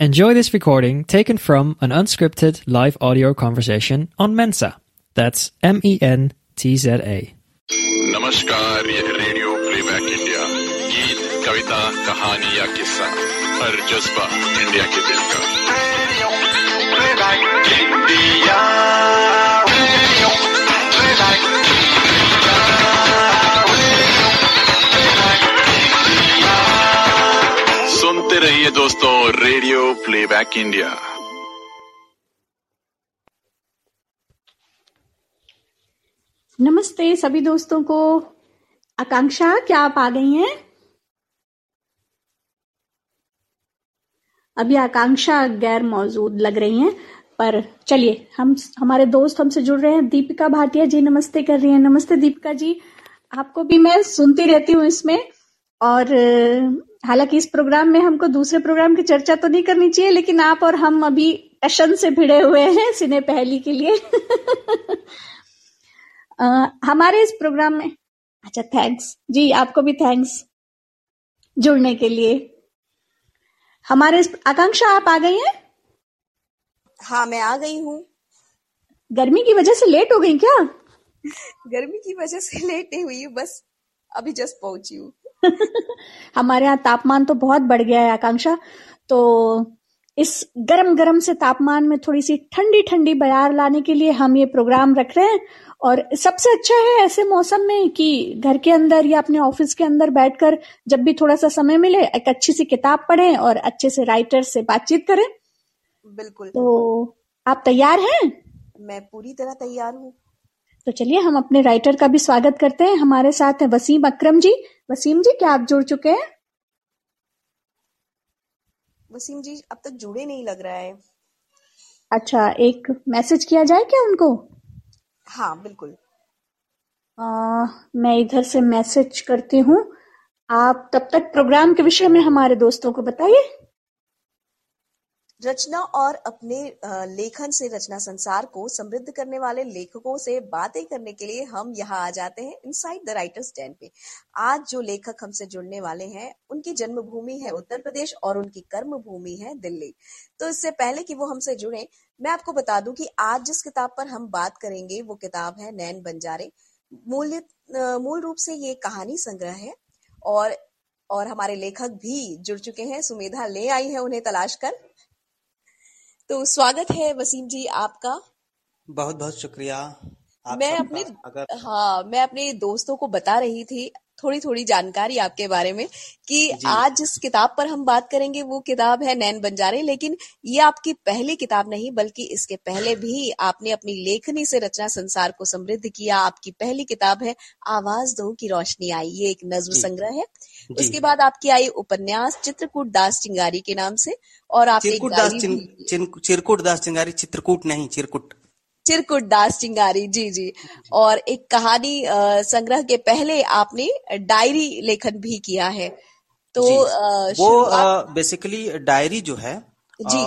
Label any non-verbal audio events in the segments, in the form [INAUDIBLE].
Enjoy this recording taken from an unscripted live audio conversation on Mensa. That's M E N T Z A. नमस्कार ये है radio playback India गीत कविता कहानी या किस्सा हर जज्बा इंडिया के दिल का radio playback India radio playback रहिए दोस्तों रेडियो प्लेबैक इंडिया नमस्ते सभी दोस्तों को। आकांक्षा, क्या आप आ गई हैं? अभी आकांक्षा गैर मौजूद लग रही हैं, पर चलिए, हम, हमारे दोस्त हमसे जुड़ रहे हैं। दीपिका भाटिया जी, नमस्ते कर रही हैं। नमस्ते दीपिका जी, आपको भी मैं सुनती रहती हूँ इसमें, और हालाँकि इस प्रोग्राम में हमको दूसरे प्रोग्राम की चर्चा तो नहीं करनी चाहिए लेकिन आप और हम अभी टशन से भिड़े हुए हैं सिने पहली के लिए। [LAUGHS] अ, हमारे इस प्रोग्राम में अच्छा थैंक्स जी आपको भी थैंक्स जुड़ने के लिए। हमारे इस आकांक्षा आप आ गई हैं? हाँ मैं आ गई हूँ। गर्मी की वजह से लेट हो गई क्या? गर्मी की वजह से लेट नहीं हुई बस अभी जस्ट पहुँची हूँ। [LAUGHS] हमारे यहाँ तापमान तो बहुत बढ़ गया है आकांक्षा। तो इस गरम गरम से तापमान में थोड़ी सी ठंडी ठंडी बयार लाने के लिए हम ये प्रोग्राम रख रहे हैं। और सबसे अच्छा है ऐसे मौसम में कि घर के अंदर या अपने ऑफ़िस के अंदर बैठकर जब भी थोड़ा सा समय मिले एक अच्छी सी किताब पढ़ें और अच्छे से राइटर से बातचीत करें। बिल्कुल तो आप तैयार हैं? मैं पूरी तरह तैयार हूँ। तो चलिए हम अपने राइटर का भी स्वागत करते हैं। हमारे साथ है वसीम अकरम जी। वसीम जी क्या आप जुड़ चुके हैं? वसीम जी अब तक जुड़े नहीं लग रहा है। अच्छा एक मैसेज किया जाए क्या उनको? हाँ बिल्कुल। आ, मैं इधर से मैसेज करती हूँ। आप तब तक प्रोग्राम के विषय में हमारे दोस्तों को बताइए। रचना और अपने लेखन से, रचना संसार को समृद्ध करने वाले लेखकों से बातें करने के लिए हम यहाँ आ जाते हैं इनसाइड द राइटर स्टैंड पे। आज जो लेखक हमसे जुड़ने वाले हैं, उनकी जन्मभूमि है उत्तर प्रदेश और उनकी कर्म भूमि है दिल्ली। तो इससे पहले कि वो हमसे जुड़े, मैं आपको बता दूँ कि आज जिस किताब पर हम बात करेंगे, वो किताब है नैन बंजारे। मूल मूल रूप से ये कहानी संग्रह है और और हमारे लेखक भी जुड़ चुके हैं। सुमेधा ले आई है उन्हें तलाश कर। तो स्वागत है वसीम जी आपका। बहुत बहुत शुक्रिया। आप मैं अपने अगर हाँ मैं अपने दोस्तों को बता रही थी थोड़ी थोड़ी जानकारी आपके बारे में कि आज जिस किताब पर हम बात करेंगे वो किताब है नैन बंजारे लेकिन ये आपकी पहली किताब नहीं बल्कि इसके पहले भी आपने अपनी लेखनी से रचना संसार को समृद्ध किया आपकी पहली किताब है आवाज़ दो की रोशनी आई ये एक नज्म संग्रह है। उसके बाद आपकी आई उपन्यास चित्रकूट दास चिंगारी के नाम से और एक चिरकुट दास चिरकुट दास चिंगारी चित्रकूट नहीं चिरकुट। चिरकुट दास चिंगारी जी जी। और एक कहानी संग्रह के पहले आपने डायरी लेखन भी किया है। तो वो बेसिकली डायरी जो है जी।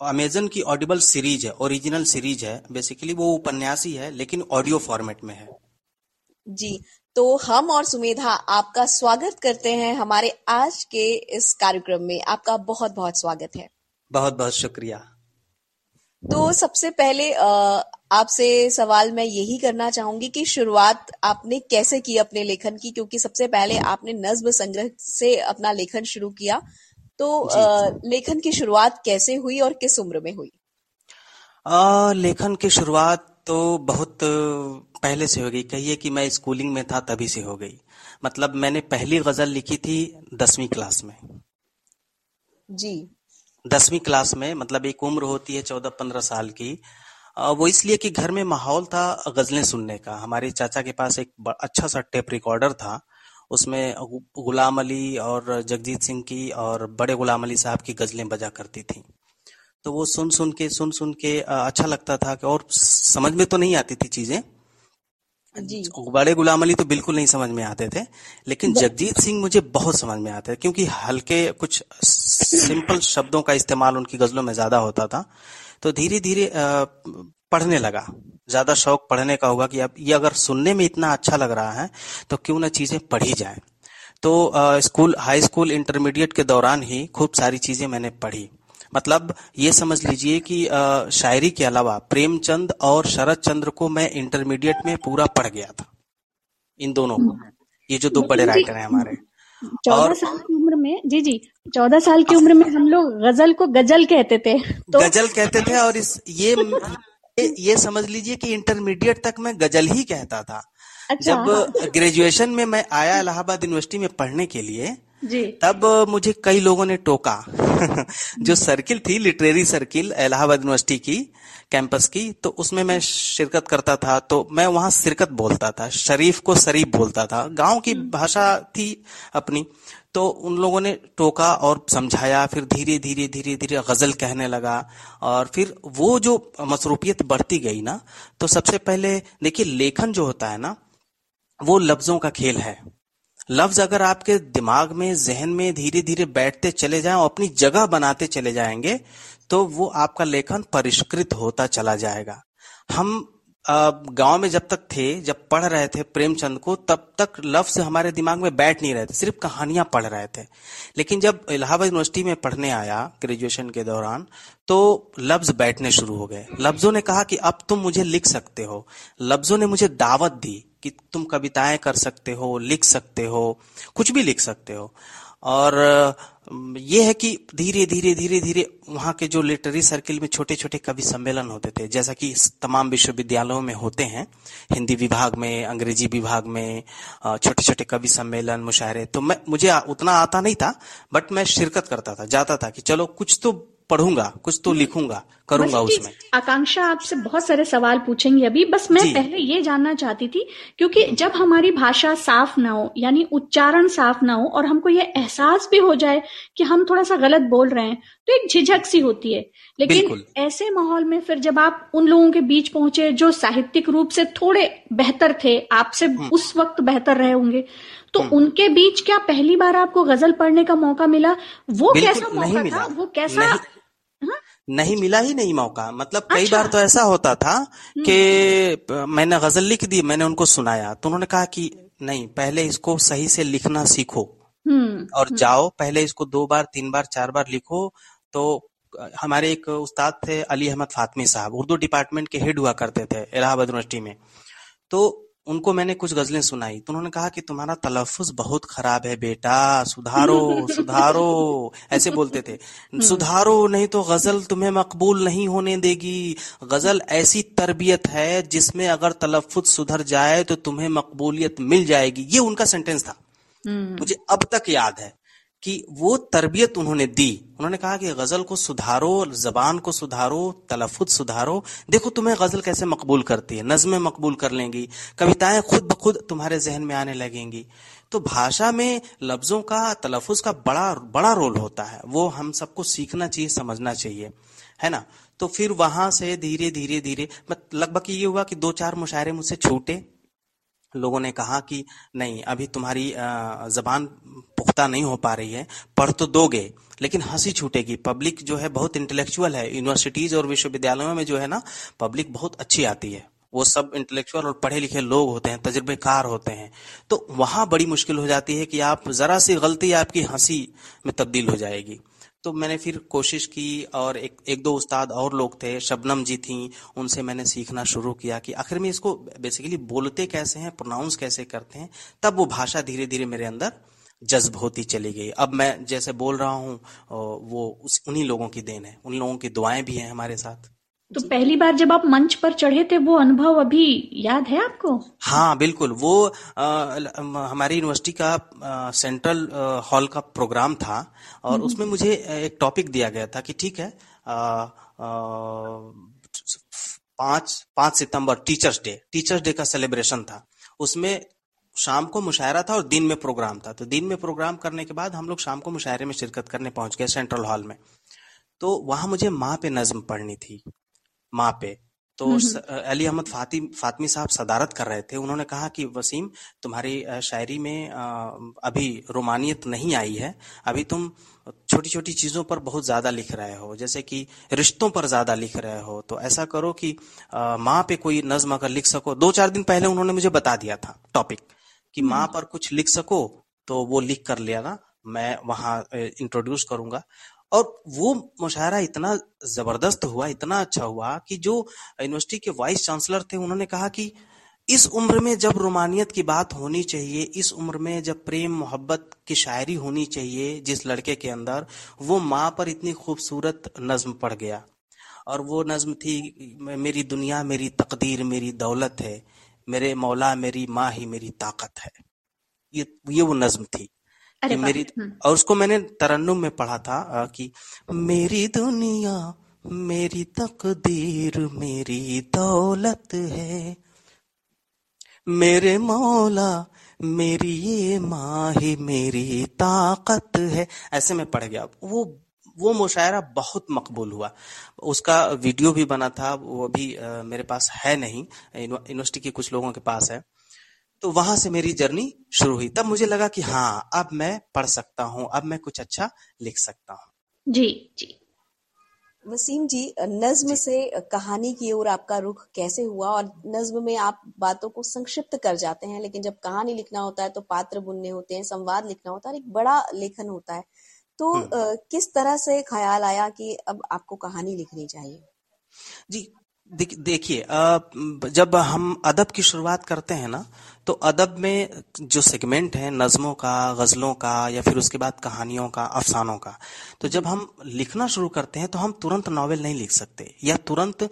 अमेजन की ऑडिबल सीरीज़ है ओरिजिनल सीरीज़ है। बेसिकली वो उपन्यासी है लेकिन ऑडियो फॉर्मेट में है। जी। तो हम और सुमेधा आपका स्वागत करते हैं हमारे आज के इस कार्यक्रम में। आपका बहुत बहुत स्वागत है। बहुत बहुत शुक्रिया। तो सबसे पहले आपसे सवाल मैं यही करना चाहूँगी कि शुरुआत आपने कैसे की अपने लेखन की? क्योंकि सबसे पहले आपने नज्म संग्रह से अपना लेखन शुरू किया। तो जी लेखन की शुरुआत कैसे हुई और किस उम्र में हुई? आ, लेखन की शुरुआत तो बहुत पहले से हो गई। कहिए कि मैं स्कूलिंग में था तभी से हो गई। मतलब मैंने पहली गज़ल लिखी थी दसवीं क्लास में। जी। दसवीं क्लास में मतलब एक उम्र होती है चौदह पंद्रह साल की वो इसलिए कि घर में माहौल था गजलें सुनने का। हमारे चाचा के पास एक अच्छा सा टेप रिकॉर्डर था, उसमें गुलाम अली और जगजीत सिंह की और बड़े गुलाम अली साहब की गजलें बजा करती थी। तो वो सुन सुन के सुन सुन के अच्छा लगता था कि और समझ में तो नहीं आती थी चीज़ें जी। बड़े गुलाम अली तो बिल्कुल नहीं समझ में आते थे लेकिन जगजीत सिंह मुझे बहुत समझ में आते थे क्योंकि हल्के कुछ सिंपल शब्दों का इस्तेमाल उनकी गजलों में ज़्यादा होता था तो धीरे धीरे पढ़ने लगा। ज़्यादा शौक पढ़ने का होगा कि अब ये अगर सुनने में इतना अच्छा लग रहा है तो क्यों ना चीज़ें पढ़ी जाए। तो स्कूल हाई स्कूल इंटरमीडिएट के दौरान ही खूब सारी चीज़ें मैंने पढ़ी। मतलब ये समझ लीजिए कि शायरी के अलावा प्रेमचंद और शरद चंद्र को मैं इंटरमीडिएट में पूरा पढ़ गया था। इन दोनों को। ये जो दो बड़े राइटर हैं हमारे। चौदह और साल की उम्र में जी जी। चौदह साल की उम्र में हम लोग गज़ल को गज़ल कहते थे। तो गज़ल कहते थे और इस ये ये, ये समझ लीजिए कि इंटरमीडिएट तक मैं गज़ल ही कहता था। अच्छा। जब ग्रेजुएशन में मैं आया इलाहाबाद यूनिवर्सिटी में पढ़ने के लिए जी। तब मुझे कई लोगों ने टोका। [LAUGHS] जो सर्किल थी लिटरेरी सर्किल इलाहाबाद यूनिवर्सिटी की कैंपस की तो उसमें मैं शिरकत करता था तो मैं वहाँ शिरकत बोलता था शरीफ को शरीफ बोलता था। गाँव की भाषा थी अपनी तो उन लोगों ने टोका और समझाया फिर धीरे धीरे धीरे धीरे गज़ल कहने लगा और फिर वो जो मसरूफियत बढ़ती गई ना तो सबसे पहले देखिए लेखन जो होता है ना वो लफ्जों का खेल है। लफ्ज अगर आपके दिमाग में, जहन में धीरे धीरे बैठते चले जाएँ और अपनी जगह बनाते चले जाएँगे तो वो आपका लेखन परिष्कृत होता चला जाएगा। हम गाँव में जब तक थे, जब पढ़ रहे थे प्रेमचंद को, तब तक लफ्ज हमारे दिमाग में बैठ नहीं रहे थे, सिर्फ़ कहानियाँ पढ़ रहे थे। लेकिन जब इलाहाबाद यूनिवर्सिटी में पढ़ने आया, ग्रेजुएशन के दौरान तो लफ्ज बैठने शुरू हो गए। लफ्जों ने कहा कि अब तुम मुझे लिख सकते हो। लफ्जों ने मुझे दावत दी। कि तुम कविताएँ कर सकते हो, लिख सकते हो, कुछ भी लिख सकते हो। और ये है कि धीरे धीरे धीरे धीरे वहाँ के जो लिटरेरी सर्किल में छोटे छोटे कवि सम्मेलन होते थे, जैसा कि तमाम विश्वविद्यालयों में होते हैं, हिंदी विभाग में, अंग्रेज़ी विभाग में छोटे छोटे कवि सम्मेलन, मुशायरे। तो मैं, मुझे उतना आता नहीं था, बट मैं शिरकत करता था, जाता था कि चलो कुछ तो पढ़ूँगा कुछ तो लिखूँगा करूँगा उसमें। आकांक्षा आपसे बहुत सारे सवाल पूछेंगे अभी। बस मैं पहले ये जानना चाहती थी क्योंकि जब हमारी भाषा साफ़ ना हो यानी उच्चारण साफ़ ना हो और हमको ये एहसास भी हो जाए कि हम थोड़ा सा गलत बोल रहे हैं तो एक झिझक सी होती है। लेकिन ऐसे माहौल में फिर जब आप उन लोगों के बीच पहुँचे जो साहित्यिक रूप से थोड़े बेहतर थे आपसे उस वक्त बेहतर रहे होंगे तो उनके बीच क्या पहली बार आपको गज़ल पढ़ने का मौका मिला? वो कैसा मौका नहीं था? वो कैसा नहीं, नहीं मिला ही नहीं मौका। मतलब कई अच्छा। बार तो ऐसा होता था कि मैंने गज़ल लिख दी मैंने उनको सुनाया। तो उन्होंने कहा कि नहीं पहले इसको सही से लिखना सीखो और जाओ पहले इसको दो बार तीन बार चार बार लिखो। तो हमारे एक उस्ताद थे अली अहमद फातमी साहब। उर्दू डिपार्टमेंट के हेड हुआ करते थे इलाहाबाद यूनिवर्सिटी में। तो उनको मैंने कुछ गजलें सुनाई तो उन्होंने कहा कि तुम्हारा तलफ़ुज़ बहुत खराब है बेटा सुधारो सुधारो ऐसे बोलते थे। हम्म। सुधारो नहीं तो गज़ल तुम्हें मकबूल नहीं होने देगी। गज़ल ऐसी तरबियत है जिसमें अगर तलफ़ुज़ सुधर जाए तो तुम्हें मकबूलियत मिल जाएगी। ये उनका सेंटेंस था। हम्म। मुझे अब तक याद है। कि वो तरबियत उन्होंने दी। उन्होंने कहा कि गज़ल को सुधारो, जबान को सुधारो, तलफुज सुधारो। देखो तुम्हें गज़ल कैसे मकबूल करती है, नज्में मकबूल कर लेंगी, कविताएँ खुद ब खुद तुम्हारे जहन में आने लगेंगी। तो भाषा में लफ्जों का, तलफुज का बड़ा बड़ा रोल होता है। वो हम सबको सीखना चाहिए, समझना चाहिए। है ना? तो फिर वहाँ से धीरे धीरे धीरे लगभग ये हुआ कि दो चार मुशायरे मुझसे छूटे। लोगों ने कहा कि नहीं, अभी तुम्हारी जबान पुख्ता नहीं हो पा रही है, पढ़ तो दोगे, लेकिन हँसी छूटेगी। पब्लिक जो है बहुत इंटेलेक्चुअल है। यूनिवर्सिटीज और विश्वविद्यालयों में जो है ना, पब्लिक बहुत अच्छी आती है। वो सब इंटेलेक्चुअल और पढ़े लिखे लोग होते हैं, तजुर्बेकार होते हैं। तो वहाँ बड़ी मुश्किल हो जाती है कि आप जरा सी गलती आपकी हँसी में तब्दील हो जाएगी। तो मैंने फिर कोशिश की और एक एक दो उस्ताद और लोग थे, शबनम जी थी, उनसे मैंने सीखना शुरू किया कि आखिर में इसको बेसिकली बोलते कैसे हैं प्रोनाउंस कैसे करते हैं, तब वो भाषा धीरे धीरे मेरे अंदर जज्ब होती चली गई। अब मैं जैसे बोल रहा हूँ वो उस, उन्हीं लोगों की देन है, उन लोगों की दुआएँ भी हैं हमारे साथ। तो पहली बार जब आप मंच पर चढ़े थे वो अनुभव अभी याद है आपको? हाँ बिल्कुल। वो हमारी यूनिवर्सिटी का आ, सेंट्रल हॉल का प्रोग्राम था और हम्म। उसमें मुझे एक टॉपिक दिया गया था कि ठीक है पाँच पाँच सितंबर टीचर्स डे टीचर्स डे का सेलिब्रेशन था। उसमें शाम को मुशायरा था और दिन में प्रोग्राम था। तो दिन में प्रोग्राम करने के बाद हम लोग शाम को मुशायरे में शिरकत करने पहुँच गए सेंट्रल हॉल में। तो वहाँ मुझे माँ पे नज्म पढ़नी थी। माँ पे। तो अली अहमद फाति फातमी साहब सदारत कर रहे थे। उन्होंने कहा कि वसीम तुम्हारी शायरी में अभी रोमानियत नहीं आई है। अभी तुम छोटी छोटी चीज़ों पर बहुत ज़्यादा लिख रहे हो। जैसे कि रिश्तों पर ज़्यादा लिख रहे हो। तो ऐसा करो कि माँ पे कोई नज्म अगर लिख सको। दो चार दिन पहले उन्होंने मुझे बता दिया था टॉपिक कि माँ हम्म। पर कुछ लिख सको तो वो लिख कर लिया ना मैं वहाँ इंट्रोड्यूस करूँगा। और वो मुशायरा इतना ज़बरदस्त हुआ, इतना अच्छा हुआ कि जो यूनिवर्सिटी के वाइस चांसलर थे, उन्होंने कहा कि इस उम्र में जब रोमानियत की बात होनी चाहिए, इस उम्र में जब प्रेम मोहब्बत की शायरी होनी चाहिए जिस लड़के के अंदर, वो माँ पर इतनी खूबसूरत नज्म पड़ गया। और वो नज्म थी, मेरी दुनिया, मेरी तकदीर, मेरी दौलत है, मेरे मौला, मेरी माँ ही मेरी ताकत है। ये ये वो नज्म थी। कि मेरी हम्म। और उसको मैंने तरन्नुम में पढ़ा था कि मेरी दुनिया मेरी तकदीर मेरी दौलत है। मेरे मौला मेरी ये माँ ही मेरी ताकत है। ऐसे में पढ़ गया। वो वो मुशायरा बहुत मकबूल हुआ। उसका वीडियो भी बना था वो अभी मेरे पास है नहीं। यूनिवर्सिटी के कुछ लोगों के पास है। तो वहाँ से मेरी जर्नी शुरू हुई। तब मुझे लगा कि हाँ अब मैं पढ़ सकता हूँ अब मैं कुछ अच्छा लिख सकता हूँ। जी जी। वसीम जी नज्म से कहानी की ओर आपका रुख कैसे हुआ? और नज्म में आप बातों को संक्षिप्त कर जाते हैं लेकिन जब कहानी लिखना होता है तो पात्र बुनने होते हैं संवाद लिखना होता है एक बड़ा लेखन होता है। तो हम्म। किस तरह से ख्याल आया कि अब आपको कहानी लिखनी चाहिए? जी देखिए जब हम अदब की शुरुआत करते हैं ना तो अदब में जो सेगमेंट है नज़मों का गज़लों का या फिर उसके बाद कहानियों का अफसानों का तो जब हम लिखना शुरू करते हैं तो हम तुरंत नॉवेल नहीं लिख सकते। या तुरंत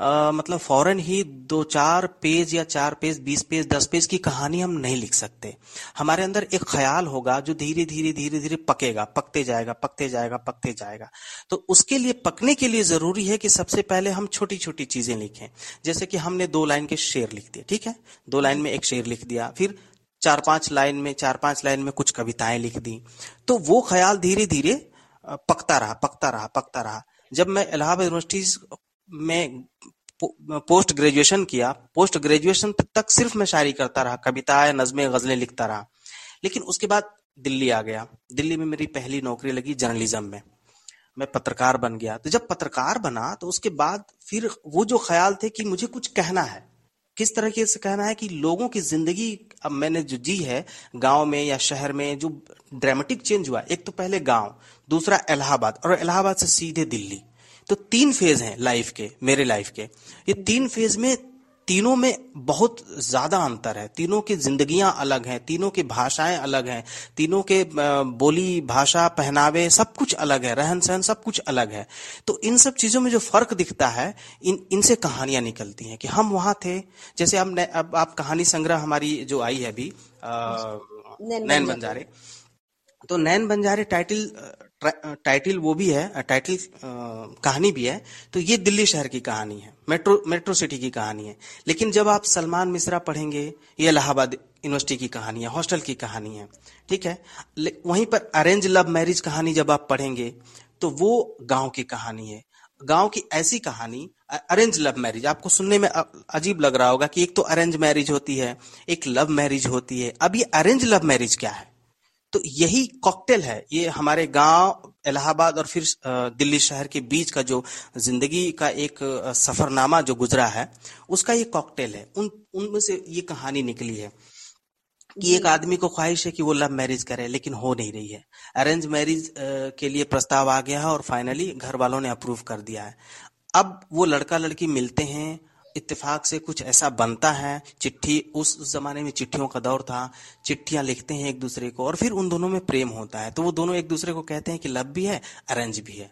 आ, मतलब फ़ौरन ही दो चार पेज या चार पेज बीस पेज दस पेज की कहानी हम नहीं लिख सकते। हमारे अंदर एक ख्याल होगा जो धीरे धीरे धीरे धीरे पकेगा पकते जाएगा पकते जाएगा पकते जाएगा। तो उसके लिए पकने के लिए ज़रूरी है कि सबसे पहले हम छोटी छोटी चीज़ें लिखें। जैसे कि हमने दो लाइन के शेर लिख दिए ठीक है? दो लाइन में एक शेर लिख लिख दिया। फिर चार पाँच लाइन में, चार पाँच लाइन में कुछ कविताएँ लिख दी। तो वो ख्याल धीरे धीरे पकता रहा पकता रहा पकता रहा। जब मैं इलाहाबाद यूनिवर्सिटी में पोस्ट ग्रेजुएशन किया, पोस्ट ग्रेजुएशन तक सिर्फ़ मैं शायरी करता रहा, कविताएँ, नज़में, गजलें लिखता रहा। लेकिन उसके बाद दिल्ली आ गया। दिल्ली में मेरी पहली नौकरी लगी जर्नलिज्म में। मैं पत्रकार बन गया। तो जब पत्रकार बना तो उसके बाद फिर वो जो ख्याल थे कि मुझे कुछ कहना है किस तरीके से कहना है कि लोगों की ज़िंदगी अब मैंने जो जी है, गाँव में या शहर में जो ड्रामेटिक चेंज हुआ, एक तो पहले गाँव, दूसरा इलाहाबाद और इलाहाबाद से सीधे दिल्ली। तो तीन फ़ेज़ हैं लाइफ के, मेरे लाइफ के। ये तीन फ़ेज़ में तीनों में बहुत ज़्यादा अंतर है। तीनों की जिंदगियाँ अलग हैं तीनों की भाषाएँ अलग हैं तीनों के बोली भाषा पहनावे सब कुछ अलग है रहन सहन सब कुछ अलग है। तो इन सब चीज़ों में जो फ़र्क दिखता है इन इनसे कहानियाँ निकलती हैं कि हम वहाँ थे। जैसे अब अब आप कहानी संग्रह हमारी जो आई है अभी नैन बंजारे। तो नैन बंजारे टाइटल टाइटल वो भी है टाइटल कहानी भी है तो ये दिल्ली शहर की कहानी है मेट्रो मेट्रो सिटी की कहानी है। लेकिन जब आप सलमान मिश्रा पढ़ेंगे, ये इलाहाबाद यूनिवर्सिटी की कहानी है हॉस्टल की कहानी है, ठीक है? वहीं पर अरेंज लव मैरिज कहानी जब आप पढ़ेंगे तो वो गाँव की कहानी है। गाँव की ऐसी कहानी अरेंज लव मैरिज आपको सुनने में अजीब लग रहा होगा कि एक तो अरेंज मैरिज होती है, एक लव मैरिज होती है। अब ये अरेंज लव मैरिज क्या है? तो यही कॉकटेल है। ये हमारे गाँव इलाहाबाद और फिर दिल्ली शहर के बीच का जो ज़िंदगी का एक सफरनामा जो गुजरा है उसका ये कॉकटेल है। उन उनमें से ये कहानी निकली है कि एक आदमी को ख्वाहिश है कि वो लव मैरिज करे लेकिन हो नहीं रही है। अरेंज मैरिज के लिए प्रस्ताव आ गया है और फाइनली घर वालों ने अप्रूव कर दिया है। अब वो लड़का लड़की मिलते हैं इत्तेफाक से कुछ ऐसा बनता है चिट्ठी उस, उस जमाने में चिट्ठियों का दौर था चिट्ठियाँ लिखते हैं एक दूसरे को और फिर उन दोनों में प्रेम होता है। तो वो दोनों एक दूसरे को कहते हैं कि लव भी है अरेंज भी है।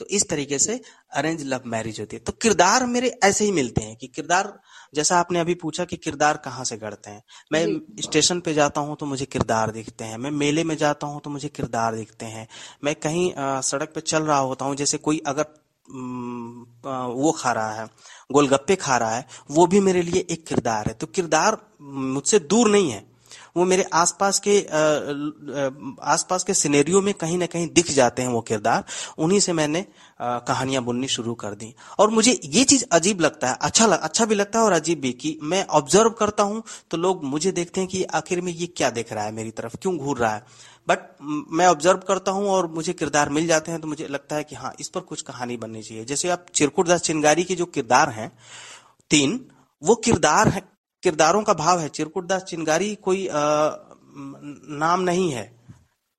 तो इस तरीके से अरेंज लव मैरिज होती है। तो किरदार मेरे ऐसे ही मिलते हैं कि किरदार जैसा आपने अभी पूछा कि किरदार कहाँ से गढ़ते हैं। मैं स्टेशन पे जाता हूँ तो मुझे किरदार दिखते हैं। मैं मेले में जाता हूँ तो मुझे किरदार दिखते हैं। मैं कहीं आ, सड़क पे चल रहा होता हूँ जैसे कोई अगर वो खा रहा है गोलगप्पे खा रहा है वो भी मेरे लिए एक किरदार है। तो किरदार मुझसे दूर नहीं है। वो मेरे आसपास के आसपास के सिनेरियो में कहीं ना कहीं दिख जाते हैं वो किरदार। उन्हीं से मैंने कहानियाँ बुननी शुरू कर दी। और मुझे ये चीज़ अजीब लगता है अच्छा लग, अच्छा भी लगता है और अजीब भी कि मैं ऑब्ज़र्व करता हूँ तो लोग मुझे देखते हैं कि आखिर में ये क्या देख रहा है मेरी तरफ़ क्यों घूर रहा है। बट मैं ऑब्ज़र्व करता हूँ और मुझे किरदार मिल जाते हैं तो मुझे लगता है कि हाँ इस पर कुछ कहानी बननी चाहिए। जैसे आप चिरकुट दास चिंगारी के जो किरदार हैं तीन वो किरदार है किरदारों का भाव है। चिरकुट दास चिंगारी कोई आ, नाम नहीं है।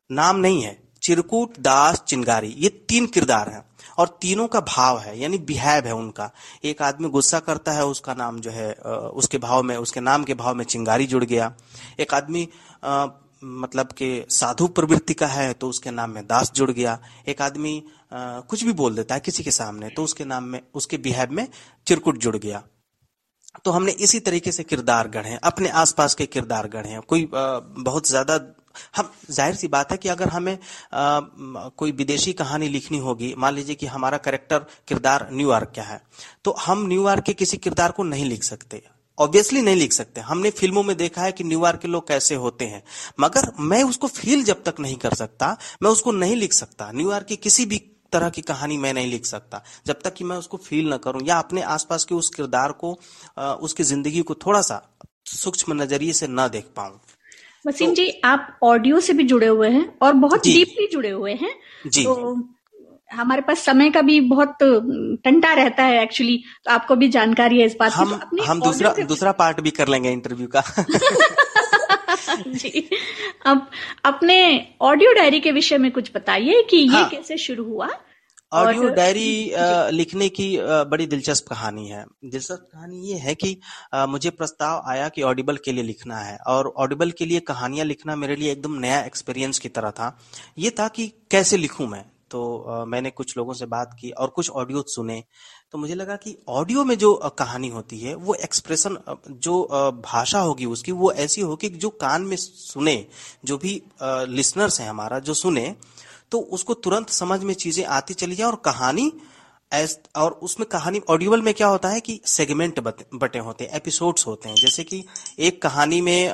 नाम नहीं है। चिरकुट दास चिंगारी ये तीन किरदार हैं और तीनों का भाव है यानी बिहेव है उनका। एक आदमी गुस्सा करता है उसका नाम जो है उसके भाव में उसके नाम के भाव में चिंगारी जुड़ गया। एक आदमी मतलब के साधु प्रवृत्ति का है तो उसके नाम में दास जुड़ गया। एक आदमी कुछ भी बोल देता है किसी के सामने तो उसके नाम में उसके बिहेव में चिरकुट जुड़ गया। तो हमने इसी तरीके से किरदार गढ़े अपने आसपास के किरदार गढ़े। कोई बहुत ज़्यादा हम ज़ाहिर सी बात है कि अगर हमें आ, कोई विदेशी कहानी लिखनी होगी मान लीजिए कि हमारा करेक्टर किरदार न्यूयॉर्क क्या है तो हम न्यूयॉर्क के किसी किरदार को नहीं लिख सकते। ऑब्वियसली नहीं लिख सकते। हमने फ़िल्मों में देखा है कि न्यूयॉर्क के लोग कैसे होते हैं। मगर मैं उसको फील जब तक नहीं कर सकता मैं उसको नहीं लिख सकता। न्यूयॉर्क की किसी भी तरह की कहानी मैं नहीं लिख सकता। जब तक कि मैं उसको फील न करूँ या अपने आसपास के उस किरदार को उसकी ज़िंदगी को थोड़ा सा सूक्ष्म नज़रिए से न देख पाऊँ। वसीम तो, जी आप ऑडियो से भी जुड़े हुए हैं और बहुत डीपली जुड़े हुए हैं। जी। तो हमारे पास समय का भी बहुत टंटा रहता है एक्चुअली तो आपको भी जानकारी है इस बात हम की तो हम दूसरा दूसरा पार्ट भी कर लेंगे इंटरव्यू का। [LAUGHS] जी। अब अपने ऑडियो डायरी के विषय में कुछ बताइए कि ये हाँ, कैसे शुरू हुआ? ऑडियो डायरी लिखने की बड़ी दिलचस्प कहानी है। दिलचस्प कहानी ये है कि मुझे प्रस्ताव आया कि ऑडिबल के लिए लिखना है। और ऑडिबल के लिए कहानियाँ लिखना मेरे लिए एकदम नया एक्सपीरियंस की तरह था। ये था कि कैसे लिखूं मैं? तो मैंने कुछ लोगों से बात की और कुछ ऑडियो सुने। तो मुझे लगा कि ऑडियो में जो कहानी होती है, वो एक्सप्रेशन जो भाषा होगी उसकी, वो ऐसी होगी जो कान में सुने, जो भी लिसनर्स हैं हमारा, जो सुने तो उसको तुरंत समझ में चीज़ें आती चली जाए और कहानी एस और उसमें कहानी, ऑडियोबल में क्या होता है कि सेगमेंट बटे होते हैं, एपिसोड्स होते हैं। जैसे कि एक कहानी में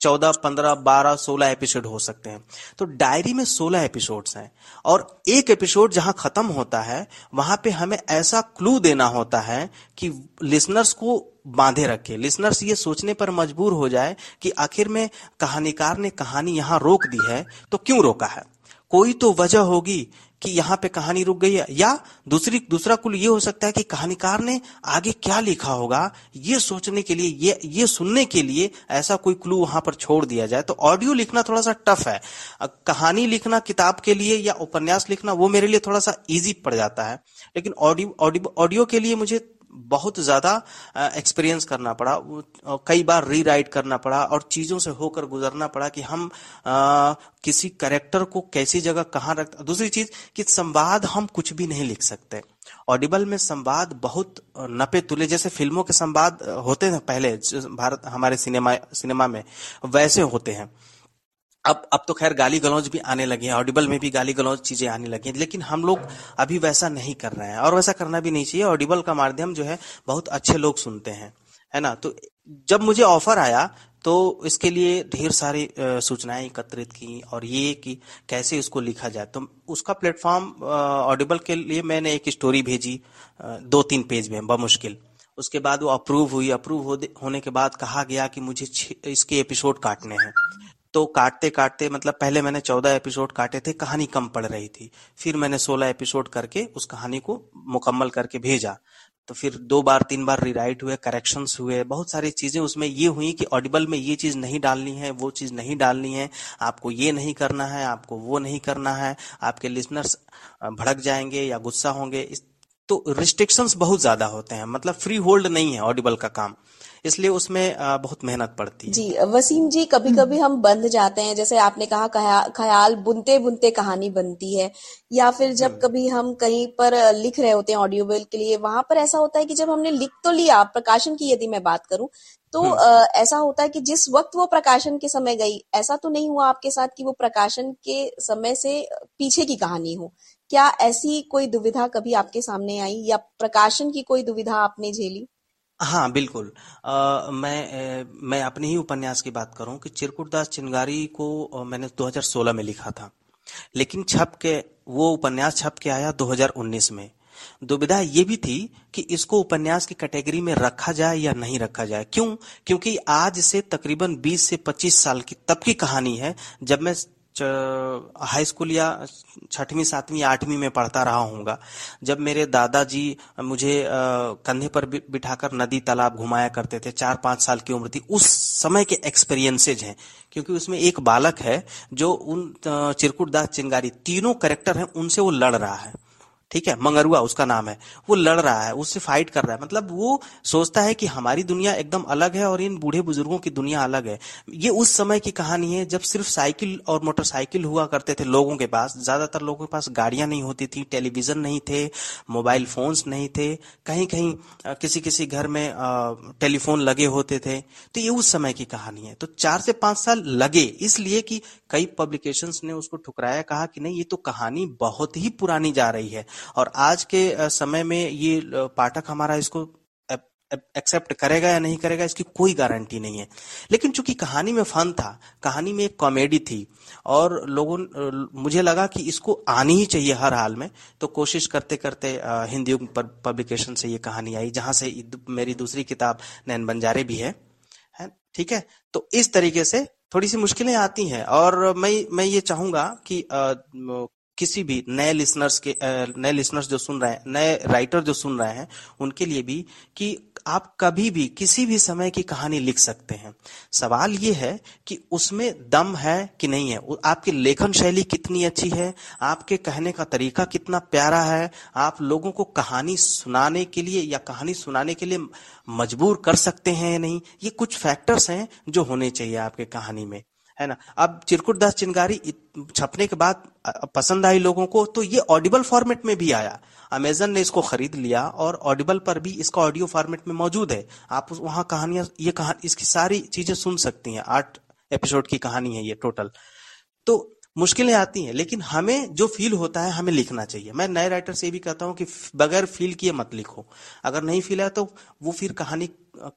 चौदह, पंद्रह, बारह, सोलह एपिसोड हो सकते हैं। तो डायरी में सोलह एपिसोड्स हैं और एक एपिसोड जहाँ खत्म होता है, वहाँ पे हमें ऐसा क्लू देना होता है कि लिसनर्स को बांधे रखे। लिसनर्स ये सोचने पर मजबूर हो जाए कि आखिर में कहानीकार ने कहानी यहाँ रोक दी है तो क्यों रोका है? कोई तो वजह होगी कि यहाँ पे कहानी रुक गई है? या दूसरी, दूसरा कुल ये हो सकता है कि कहानीकार ने आगे क्या लिखा होगा? ये सोचने के लिए, ये ये सुनने के लिए ऐसा कोई क्लू वहाँ पर छोड़ दिया जाए। तो ऑडियो लिखना थोड़ा सा टफ है। कहानी लिखना किताब के लिए या उपन्यास लिखना वो मेरे लिए थोड़ा सा ईजी पड़ जाता है। लेकिन ऑडियो ऑडियो के लिए मुझे बहुत ज़्यादा एक्सपीरियंस करना पड़ा कई बार रीराइट करना पड़ा और चीज़ों से होकर गुजरना पड़ा कि हम आ, किसी करेक्टर को कैसी जगह कहाँ रख दूसरी चीज़ कि संवाद हम कुछ भी नहीं लिख सकते। ऑडिबल में संवाद बहुत नपे तुले जैसे फ़िल्मों के संवाद होते हैं पहले भारत हमारे सिनेमा सिनेमा में वैसे होते हैं। अब अब तो खैर गाली गलौज भी आने लगे हैं ऑडिबल में भी गाली गलौज चीज़ें आने लगी हैं, लेकिन हम लोग अभी वैसा नहीं कर रहे हैं, और वैसा करना भी नहीं चाहिए। ऑडिबल का माध्यम जो है, बहुत अच्छे लोग सुनते हैं, है ना? तो जब मुझे ऑफ़र आया तो इसके लिए ढेर सारी सूचनाएँ एकत्रित की, और ये कि कैसे इसको लिखा जाए। तो उसका प्लेटफॉर्म ऑडिबल के लिए मैंने एक स्टोरी भेजी दो तीन पेज में, बमुश्किल। उसके बाद वो अप्रूव हुई। अप्रूव होने के बाद कहा गया कि मुझे इसके एपिसोड काटने हैं। तो काटते काटते मतलब पहले मैंने चौदह एपिसोड काटे थे, कहानी कम पड़ रही थी। फिर मैंने सोलह एपिसोड करके उस कहानी को मुकम्मल करके भेजा। तो फिर दो बार, तीन बार रिराइट हुए करेक्शंस हुए, बहुत सारी चीज़ें उसमें ये हुई कि ऑडिबल में ये चीज़ नहीं डालनी है, वो चीज़ नहीं डालनी है, आपको ये नहीं करना है, आपको वो नहीं करना है, आपके लिसनर्स भड़क जाएँगे या गुस्सा होंगे। तो रिस्ट्रिक्शंस बहुत ज़्यादा होते हैं मतलब फ्री होल्ड नहीं है ऑडिबल का काम। इसलिए उसमें बहुत मेहनत पड़ती है जी वसीम जी कभी कभी हम बंद जाते हैं जैसे आपने कहा ख्याल बुनते बुनते कहानी बनती है या फिर जब हम्म। कभी हम कहीं पर लिख रहे होते हैं ऑडियो बुक के लिए वहाँ पर ऐसा होता है कि जब हमने लिख तो लिया प्रकाशन की यदि मैं बात करूँ तो हम्म। ऐसा होता है कि जिस वक्त वो प्रकाशन के समय गई ऐसा तो नहीं हुआ आपके साथ कि वो प्रकाशन के समय से पीछे की कहानी हो क्या ऐसी कोई दुविधा कभी आपके सामने आई या प्रकाशन की कोई दुविधा आपने झेली हाँ बिल्कुल। आ, मैं मैं अपने ही उपन्यास की बात करूँ कि चिरकुट दास चिंगारी को मैंने 2016 में लिखा था। लेकिन छप के वो उपन्यास छप के आया 2019 में। दुविधा ये भी थी कि इसको उपन्यास की कैटेगरी में रखा जाए या नहीं रखा जाए। क्यों? क्योंकि आज से तकरीबन 20 से 25 साल की तब की कहानी है जब मैं हाई स्कूल या छठवीं, सातवीं, आठवीं में पढ़ता रहा हूँगा। जब मेरे दादाजी मुझे कंधे पर बिठाकर नदी तालाब घुमाया करते थे, चार पाँच साल की उम्र थी, उस समय के एक्सपीरियंसेज हैं। क्योंकि उसमें एक बालक है जो उन चिरकुट दास चिंगारी, तीनों करेक्टर हैं, उनसे वो लड़ रहा है। ठीक है, मंगरुआ उसका नाम है, वो लड़ रहा है, उससे फाइट कर रहा है। मतलब वो सोचता है कि हमारी दुनिया एकदम अलग है और इन बूढ़े बुज़ुर्गों की दुनिया अलग है। ये उस समय की कहानी है जब सिर्फ़ साइकिल और मोटरसाइकिल हुआ करते थे लोगों के पास। ज़्यादातर लोगों के पास गाड़ियाँ नहीं होती थी, टेलीविज़न नहीं थे, मोबाइल फोन्स नहीं थे कहीं कहीं किसी किसी घर में टेलीफोन लगे होते थे। तो ये उस समय की कहानी है। तो चार से पाँच साल लगे, इसलिए कि कई पब्लिकेशंस ने उसको ठुकराया, कहा कि नहीं, ये तो कहानी बहुत ही पुरानी जा रही है। और आज के समय में ये पाठक हमारा इसको एक्सेप्ट करेगा या नहीं करेगा, इसकी कोई गारंटी नहीं है। लेकिन चूँकि कहानी में फन था, कहानी में एक कॉमेडी थी, और लोगों मुझे लगा कि इसको आनी ही चाहिए हर हाल में तो कोशिश करते करते हिंदी पब्लिकेशन से ये कहानी आई, जहाँ से मेरी दूसरी किताब नैन बंजारे भी है। ठीक है? तो इस तरीके से थोड़ी सी मुश्किलें आती हैं, और मैं मैं ये चाहूँगा कि किसी भी नए लिसनर्स के नए लिसनर्स जो सुन रहे हैं, नए राइटर जो सुन रहे हैं, उनके लिए भी कि आप कभी भी किसी भी समय की कहानी लिख सकते हैं। सवाल ये है कि उसमें दम है कि नहीं है? आपकी लेखन शैली कितनी अच्छी है? आपके कहने का तरीका कितना प्यारा है? आप लोगों को कहानी सुनाने के लिए या कहानी सुनाने के लिए मजबूर कर सकते हैं या नहीं? ये कुछ फैक्टर्स हैं जो होने चाहिए आपके कहानी में। है ना? अब चिरकुट दास चिंगारी छपने के बाद पसंद आई लोगों को तो ये ऑडिबल फॉर्मेट में भी आया। अमेजन ने इसको खरीद लिया और ऑडिबल पर भी इसका ऑडियो फॉर्मेट में मौजूद है। आप वहाँ कहानियाँ, ये कहानी इसकी सारी चीज़ें सुन सकती हैं। आठ एपिसोड की कहानी है ये टोटल तो मुश्किलें आती हैं, लेकिन हमें जो फील होता है, हमें लिखना चाहिए। मैं नए राइटर से भी कहता हूँ कि, बगैर फील किए मत लिखो। अगर नहीं फील है तो वो फिर कहानी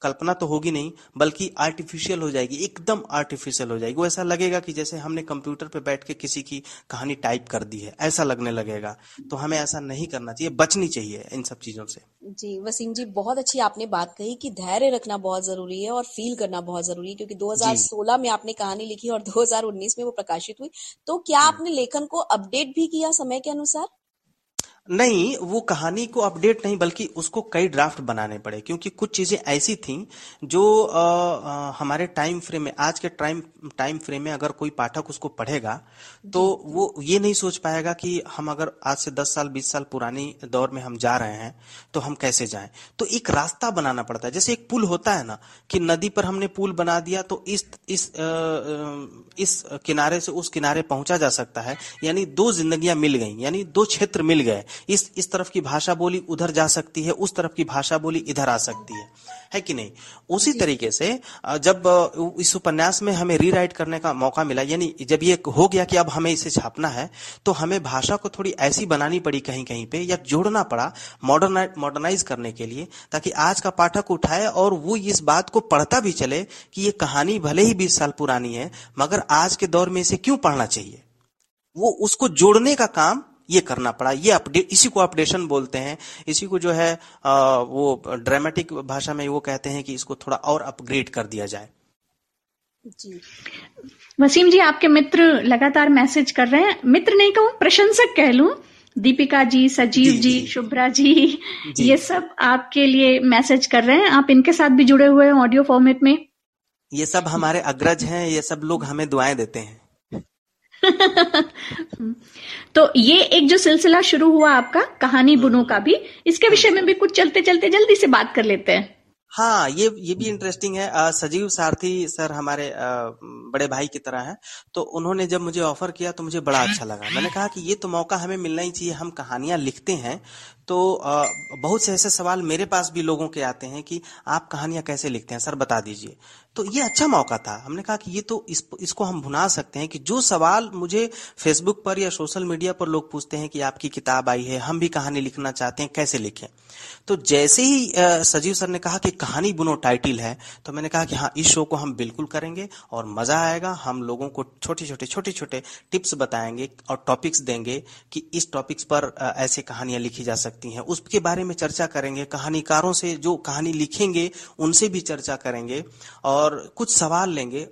कल्पना तो होगी नहीं बल्कि आर्टिफिशियल हो जाएगी एकदम आर्टिफिशियल हो जाएगी। वो ऐसा लगेगा कि जैसे हमने कंप्यूटर पे बैठ के किसी की कहानी टाइप कर दी है ऐसा लगने लगेगा। तो हमें ऐसा नहीं करना चाहिए बचनी चाहिए इन सब चीज़ों से। जी वसीम जी बहुत अच्छी आपने बात कही कि धैर्य रखना बहुत ज़रूरी है और फील करना बहुत ज़रूरी है क्योंकि 2016 में आपने कहानी लिखी और 2019 में वो प्रकाशित हुई। तो क्या आपने लेखन को अपडेट भी किया समय के अनुसार? नहीं वो कहानी को अपडेट नहीं बल्कि उसको कई ड्राफ्ट बनाने पड़े क्योंकि कुछ चीज़ें ऐसी थी जो आ, आ, हमारे टाइम फ्रेम में आज के टाइम टाइम फ्रेम में अगर कोई पाठक उसको पढ़ेगा तो वो ये नहीं सोच पाएगा कि हम अगर आज से दस साल बीस साल पुरानी दौर में हम जा रहे हैं तो हम कैसे जाएँ? तो एक रास्ता बनाना पड़ता है। जैसे एक पुल होता है ना कि नदी पर हमने पुल बना दिया तो इस इस आ, इस किनारे से उस किनारे पहुँचा जा सकता है यानी दो जिंदगियाँ मिल गई यानी दो क्षेत्र मिल गए। इस इस तरफ़ की भाषा बोली उधर जा सकती है, उस तरफ़ की भाषा बोली इधर आ सकती है। है कि नहीं? उसी तरीके से जब इस उपन्यास में हमें रीराइट करने का मौका मिला, यानी जब ये हो गया कि अब हमें इसे छापना है तो हमें भाषा को थोड़ी ऐसी बनानी पड़ी कहीं कहीं पे, या जोड़ना पड़ा मॉडर्नाइज मॉडर्नाइज करने के लिए, ताकि आज का पाठक उठाए और वो इस बात को पढ़ता भी चले कि ये कहानी भले ही बीस साल पुरानी है, मगर आज के दौर में इसे क्यों पढ़ना चाहिए? वो उसको जोड़ने का काम ये करना पड़ा। ये अपडेट इसी को अपडेशन बोलते हैं। इसी को जो है आ, वो ड्रामेटिक भाषा में वो कहते हैं कि इसको थोड़ा और अपग्रेड कर दिया जाए। जी। वसीम जी आपके मित्र लगातार मैसेज कर रहे हैं। मित्र नहीं कहूँ प्रशंसक कह लू। दीपिका जी सजीव जी, जी, जी। शुभ्रा जी, जी। ये सब आपके लिए मैसेज कर रहे हैं। आप इनके साथ भी जुड़े हुए हैं ऑडियो फॉर्मेट में। ये सब हमारे अग्रज हैं ये सब लोग हमें दुआएँ देते हैं। [LAUGHS] तो ये एक जो सिलसिला शुरू हुआ आपका, कहानी बुनो का भी, इसके विषय में भी कुछ चलते चलते जल्दी से बात कर लेते हैं। हाँ ये ये भी इंटरेस्टिंग है। आ, सजीव सारथी सर हमारे आ, बड़े भाई की तरह हैं। तो उन्होंने जब मुझे ऑफ़र किया तो मुझे बड़ा अच्छा लगा। मैंने कहा कि ये तो मौका हमें मिलना ही चाहिए हम कहानियाँ लिखते हैं। तो आ, बहुत से ऐसे सवाल मेरे पास भी लोगों के आते हैं कि आप कहानियाँ कैसे लिखते हैं? सर बता दीजिए। तो ये अच्छा मौका था। हमने कहा कि ये तो इस, इसको हम भुना सकते हैं कि जो सवाल मुझे फेसबुक पर या सोशल मीडिया पर लोग पूछते हैं कि आपकी किताब आई है हम भी कहानी लिखना चाहते हैं कैसे लिखें? तो जैसे ही सजीव सर ने कहा कि कहानी बुनो टाइटिल है तो मैंने कहा कि हाँ इस शो को हम बिल्कुल करेंगे और मज़ा आएगा। हम लोगों को छोटे छोटे छोटे छोटे टिप्स बताएँगे और टॉपिक्स देंगे कि इस टॉपिक्स पर ऐसे कहानियाँ लिखी जा सकती हैं। उसके बारे में चर्चा करेंगे, कहानीकारों से जो कहानी लिखेंगे, उनसे भी चर्चा करेंगे और कुछ सवाल लेंगे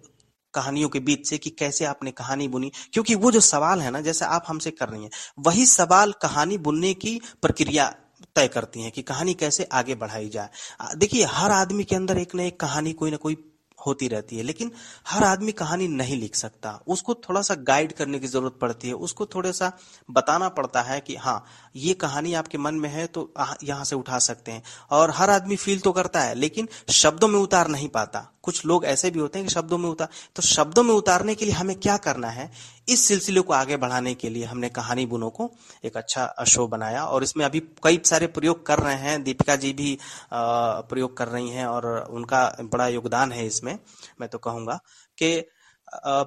कहानियों के बीच से कि कैसे आपने कहानी बुनी। क्योंकि वो जो सवाल है ना, जैसे आप हमसे कर रही हैं, वही सवाल कहानी बुनने की प्रक्रिया तय करती हैं कि कहानी कैसे आगे बढ़ाई जाए। देखिए, हर आदमी के अंदर एक ना एक कहानी कोई ना कोई होती रहती है, लेकिन हर आदमी कहानी नहीं लिख सकता। उसको थोड़ा सा गाइड करने की ज़रूरत पड़ती है, उसको थोड़ा सा बताना पड़ता है कि हाँ ये कहानी आपके मन में है तो यहाँ से उठा सकते हैं। और हर आदमी फील तो करता है, लेकिन शब्दों में उतार नहीं पाता। कुछ लोग ऐसे भी होते हैं कि शब्दों में उतार तो शब्दों में उतारने के लिए हमें क्या करना है? इस सिलसिले को आगे बढ़ाने के लिए हमने कहानी बुनों को एक अच्छा शो बनाया और इसमें अभी कई सारे प्रयोग कर रहे हैं। दीपिका जी भी प्रयोग कर रही हैं और उनका बड़ा योगदान है इसमें। मैं तो कहूँगा कि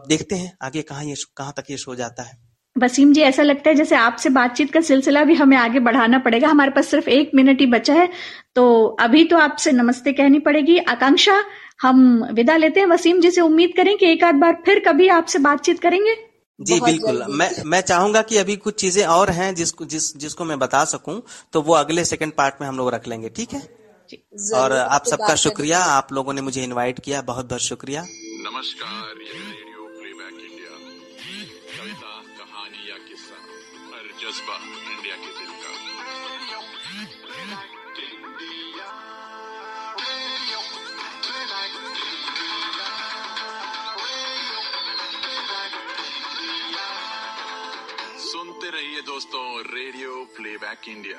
देखते हैं आगे कहाँ ये कहाँ तक ये शो जाता है। वसीम जी, ऐसा लगता है जैसे आपसे बातचीत का सिलसिला भी हमें आगे बढ़ाना पड़ेगा। हमारे पास सिर्फ़ एक मिनट ही बचा है तो अभी तो आपसे नमस्ते कहनी पड़ेगी। आकांक्षा हम विदा लेते हैं। वसीम जी से उम्मीद करें कि एक आध बार फिर कभी आपसे बातचीत करेंगे। जी बिल्कुल। मैं मैं चाहूँगा कि अभी कुछ चीज़ें और हैं जिसको जिस जिसको मैं बता सकूँ तो वो अगले सेकंड पार्ट में हम लोग रख लेंगे ठीक है? और आप सबका शुक्रिया। आप लोगों ने मुझे इनवाइट किया। बहुत बहुत शुक्रिया। नमस्कार रेडियो प्लेबैक इंडिया कविता कहानी या किस्सा हर जज्बा। रहिए दोस्तों radio playback India